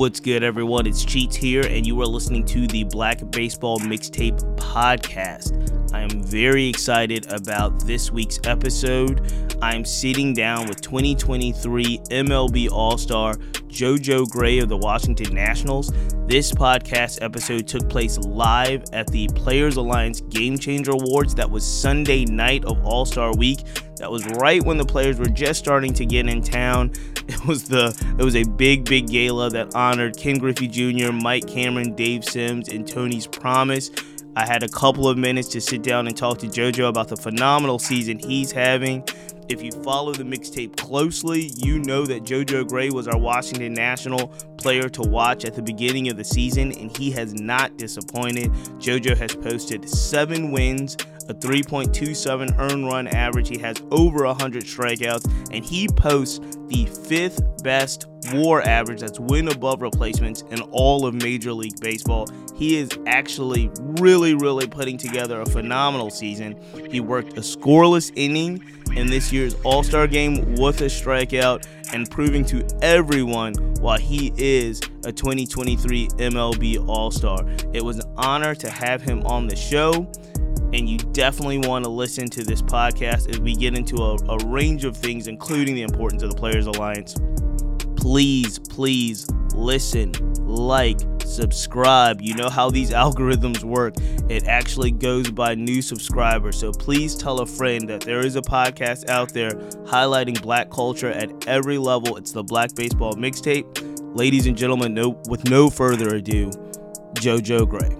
What's good, everyone? It's Cheats here, and you are listening to the Black Baseball Mixtape Podcast. I am very excited about this week's episode. I'm sitting down with 2023 MLB All Star JoJo Gray of the Washington Nationals. This podcast episode took place live at the Players Alliance Game Changer Awards. That was Sunday night of All Star Week. That was right when the players were just starting to get in town. It was the it was a big big gala that honored Ken Griffey Jr., Mike Cameron, Dave Sims, and Tony's Promise. I had a couple of minutes to sit down and talk to JoJo about the phenomenal season he's having. If you follow the mixtape closely, you know that JoJo Gray was our Washington National player to watch at the beginning of the season, and he has not disappointed. JoJo has posted seven wins, a 3.27 earned run average. He has over 100 strikeouts, and he posts the fifth best WAR average that's win above replacements in all of Major League Baseball. He is actually really, really putting together a phenomenal season. He worked a scoreless inning in this year's All Star game with a strikeout and proving to everyone why he is a 2023 MLB All Star. It was an honor to have him on the show and you definitely want to listen to this podcast as we get into a, a, range of things, including the importance of the Players Alliance. Please, please listen, like, subscribe. You know how these algorithms work. It actually goes by new subscribers. So please tell a friend that there is a podcast out there highlighting black culture at every level. It's the Black Baseball Mixtape. Ladies and gentlemen, no, with no further ado, JoJo Gray.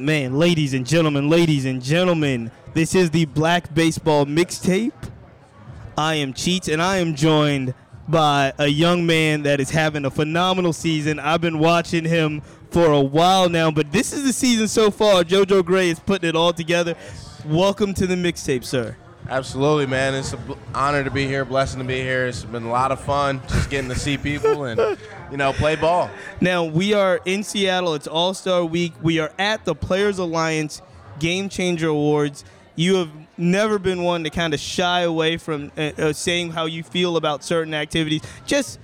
Man, ladies and gentlemen, ladies and gentlemen, this is the Black Baseball Mixtape. I am Cheats, and I am joined by a young man that is having a phenomenal season. I've been watching him for a while now, but this is the season so far. JoJo Gray is putting it all together. Welcome to the mixtape, sir. Absolutely, man. It's an honor to be here, blessing to be here. It's been a lot of fun just getting to see people and, you know, play ball. Now, we are in Seattle. It's All Star Week. We are at the Players Alliance Game Changer Awards. You have never been one to kind of shy away from uh, uh, saying how you feel about certain activities. Just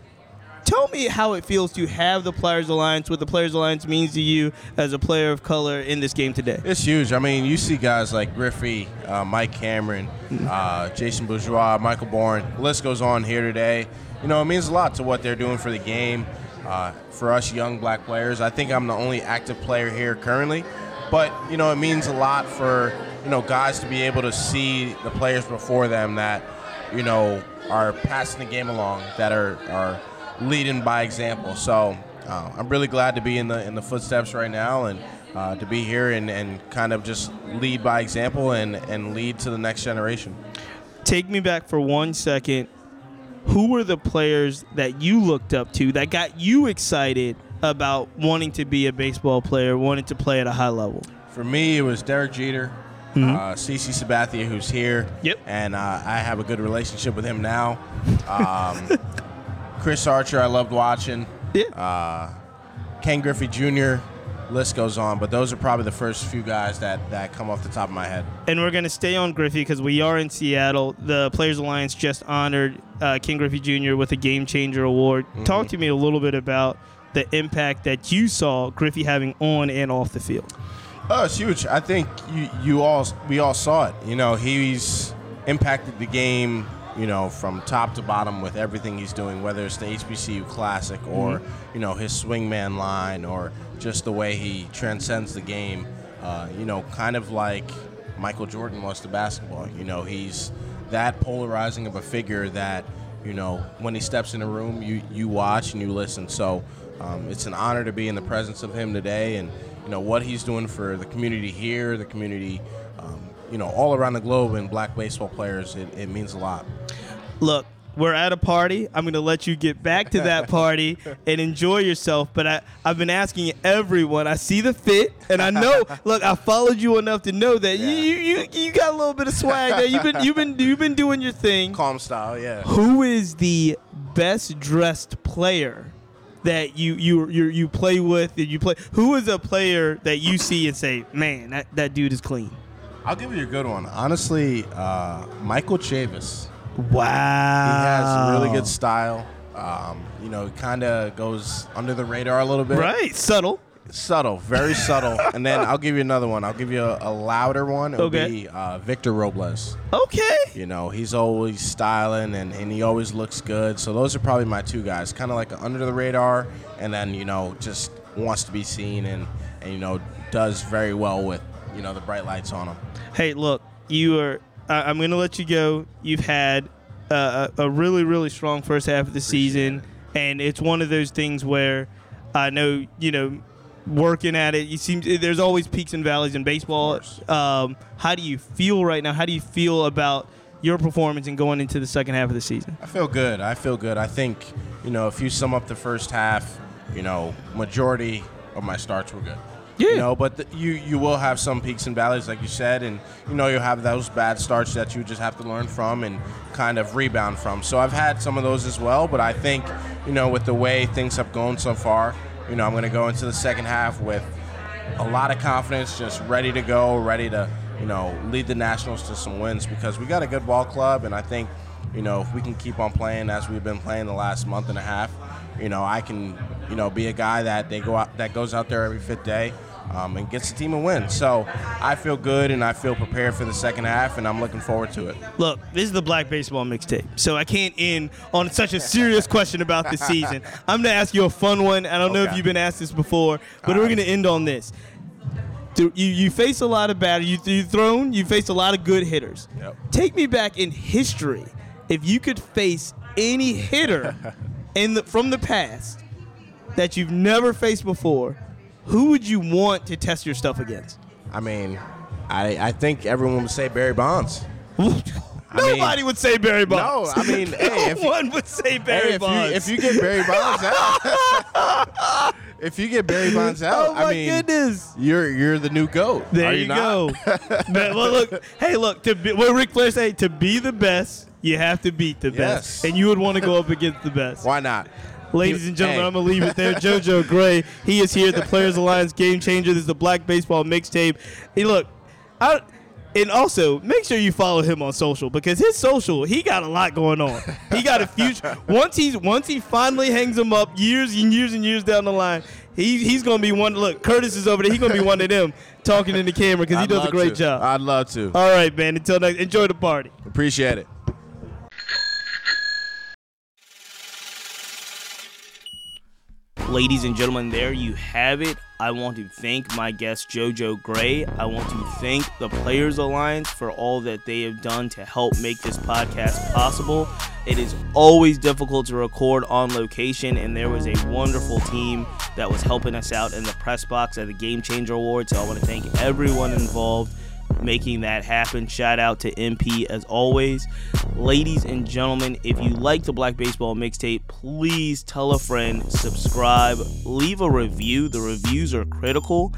tell me how it feels to have the Players Alliance, what the Players Alliance means to you as a player of color in this game today. It's huge. I mean, you see guys like Griffey, uh, Mike Cameron, uh, Jason Bourgeois, Michael Bourn. The list goes on here today. You know, it means a lot to what they're doing for the game. Uh, for us young black players, I think I'm the only active player here currently. But, you know, it means a lot for, you know, guys to be able to see the players before them that, you know, are passing the game along, that are, are – leading by example. So uh, I'm really glad to be in the in the footsteps right now and uh, to be here and, and kind of just lead by example and, and lead to the next generation. Take me back for one second. Who were the players that you looked up to that got you excited about wanting to be a baseball player, wanting to play at a high level? For me, it was Derek Jeter, mm-hmm. uh, CC Sabathia, who's here. Yep. And uh, I have a good relationship with him now. Um, Chris Archer, I loved watching. Yeah. Uh, Ken Griffey Jr. List goes on, but those are probably the first few guys that, that come off the top of my head. And we're going to stay on Griffey because we are in Seattle. The Players Alliance just honored uh, Ken Griffey Jr. with a Game Changer Award. Mm-hmm. Talk to me a little bit about the impact that you saw Griffey having on and off the field. Oh, it's huge. I think you, you all we all saw it. You know, he's impacted the game you know, from top to bottom with everything he's doing, whether it's the HBCU Classic or, mm-hmm. you know, his swingman line or just the way he transcends the game. Uh, you know, kind of like Michael Jordan was to basketball. You know, he's that polarizing of a figure that, you know, when he steps in a room, you, you watch and you listen. So um, it's an honor to be in the presence of him today and, you know, what he's doing for the community here, the community you know, all around the globe and black baseball players, it, it means a lot. Look, we're at a party. I'm going to let you get back to that party and enjoy yourself. But I, I've been asking everyone. I see the fit, and I know. look, I followed you enough to know that yeah. you, you you got a little bit of swag there. You've been you've been you've been doing your thing. Calm style, yeah. Who is the best dressed player that you you you you play with? That you play? Who is a player that you see and say, man, that that dude is clean? I'll give you a good one. Honestly, uh, Michael Chavis. Wow. He has really good style. Um, you know, kind of goes under the radar a little bit. Right, subtle. Subtle, very subtle. and then I'll give you another one. I'll give you a, a louder one. It'll Okay. be uh, Victor Robles. Okay. You know, he's always styling and, and he always looks good. So those are probably my two guys. Kind of like under the radar and then, you know, just wants to be seen and, and, you know, does very well with, you know, the bright lights on him. Hey, look, you are. I I'm going to let you go. You've had uh, a, a really, really strong first half of the season, and it's one of those things where I know you know working at it. You seem there's always peaks and valleys in baseball. Um, how do you feel right now? How do you feel about your performance and going into the second half of the season? I feel good. I feel good. I think, you know, if you sum up the first half, you know, majority of my starts were good. Yeah. You know, but the, you you will have some peaks and valleys, like you said, and you know you'll have those bad starts that you just have to learn from and kind of rebound from. So I've had some of those as well, but I think, you know, with the way things have gone so far, you know, I'm going to go into the second half with a lot of confidence, just ready to go, ready to, you know, lead the Nationals to some wins because we got a good ball club, and I think, you know, if we can keep on playing as we've been playing the last month and a half, you know, I can, you know, be a guy that they go out that goes out there every fifth day. Um, and gets the team a win. So I feel good and I feel prepared for the second half, and I'm looking forward to it. Look, this is the Black Baseball Mixtape, so I can't end on such a serious question about the season. I'm gonna ask you a fun one. I don't know if you've been asked this before, but All we're right. gonna end on this. You you face a lot of bad. You you thrown. You face a lot of good hitters. Yep. Take me back in history. If you could face any hitter in the from the past that you've never faced before, who would you want to test your stuff against? I mean, I, I think everyone would say Barry Bonds. Nobody would say Barry Bonds. No, I mean, hey, if no one would say Barry Hey, if Bonds. you if you get Barry Bonds out, if you get Barry Bonds out, oh my I mean, goodness. you're you're the new goat. There Are you, you, go. Man, well, look, hey, look. To be, what Ric Flair say? To be the best, you have to beat the best, and you would want to go up against the best. Why not? Ladies and gentlemen, Hey. I'm gonna leave it there. JoJo Gray, he is here, the Players Alliance Game Changer. This is the Black Baseball Mixtape. Hey, look, I, and also make sure you follow him on social because his social, he got a lot going on. He got a future. once he's once he finally hangs him up, years and years and years down the line, he he's gonna be one. Look, Curtis is over there. He's gonna be one of them talking in the camera because he I'd does a great to. job. I'd love to. All right, man. Until next, enjoy the party. Appreciate it. Ladies and gentlemen, there you have it. I want to thank my guest JoJo Gray. I want to thank the Players Alliance for all that they have done to help make this podcast possible. It is always difficult to record on location, and there was a wonderful team that was helping us out in the press box at the Game Changer Award. So I want to thank everyone involved making that happen. Shout out to MP as always. Ladies and gentlemen, if you like the Black Baseball Mixtape, please tell a friend, subscribe, leave a review. The reviews are critical.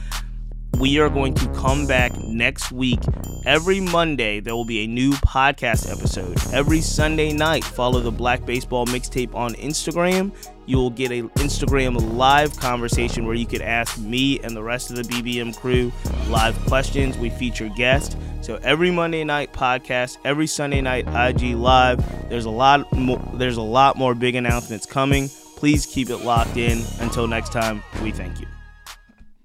We are going to come back next week. Every Monday, there will be a new podcast episode. Every Sunday night, follow the Black Baseball Mixtape on Instagram. You will get a Instagram live conversation where you could ask me and the rest of the BBM crew live questions. We feature guests. So every Monday night podcast, every Sunday night IG live. There's a lot more, there's a lot more big announcements coming. Please keep it locked in. Until next time, we thank you.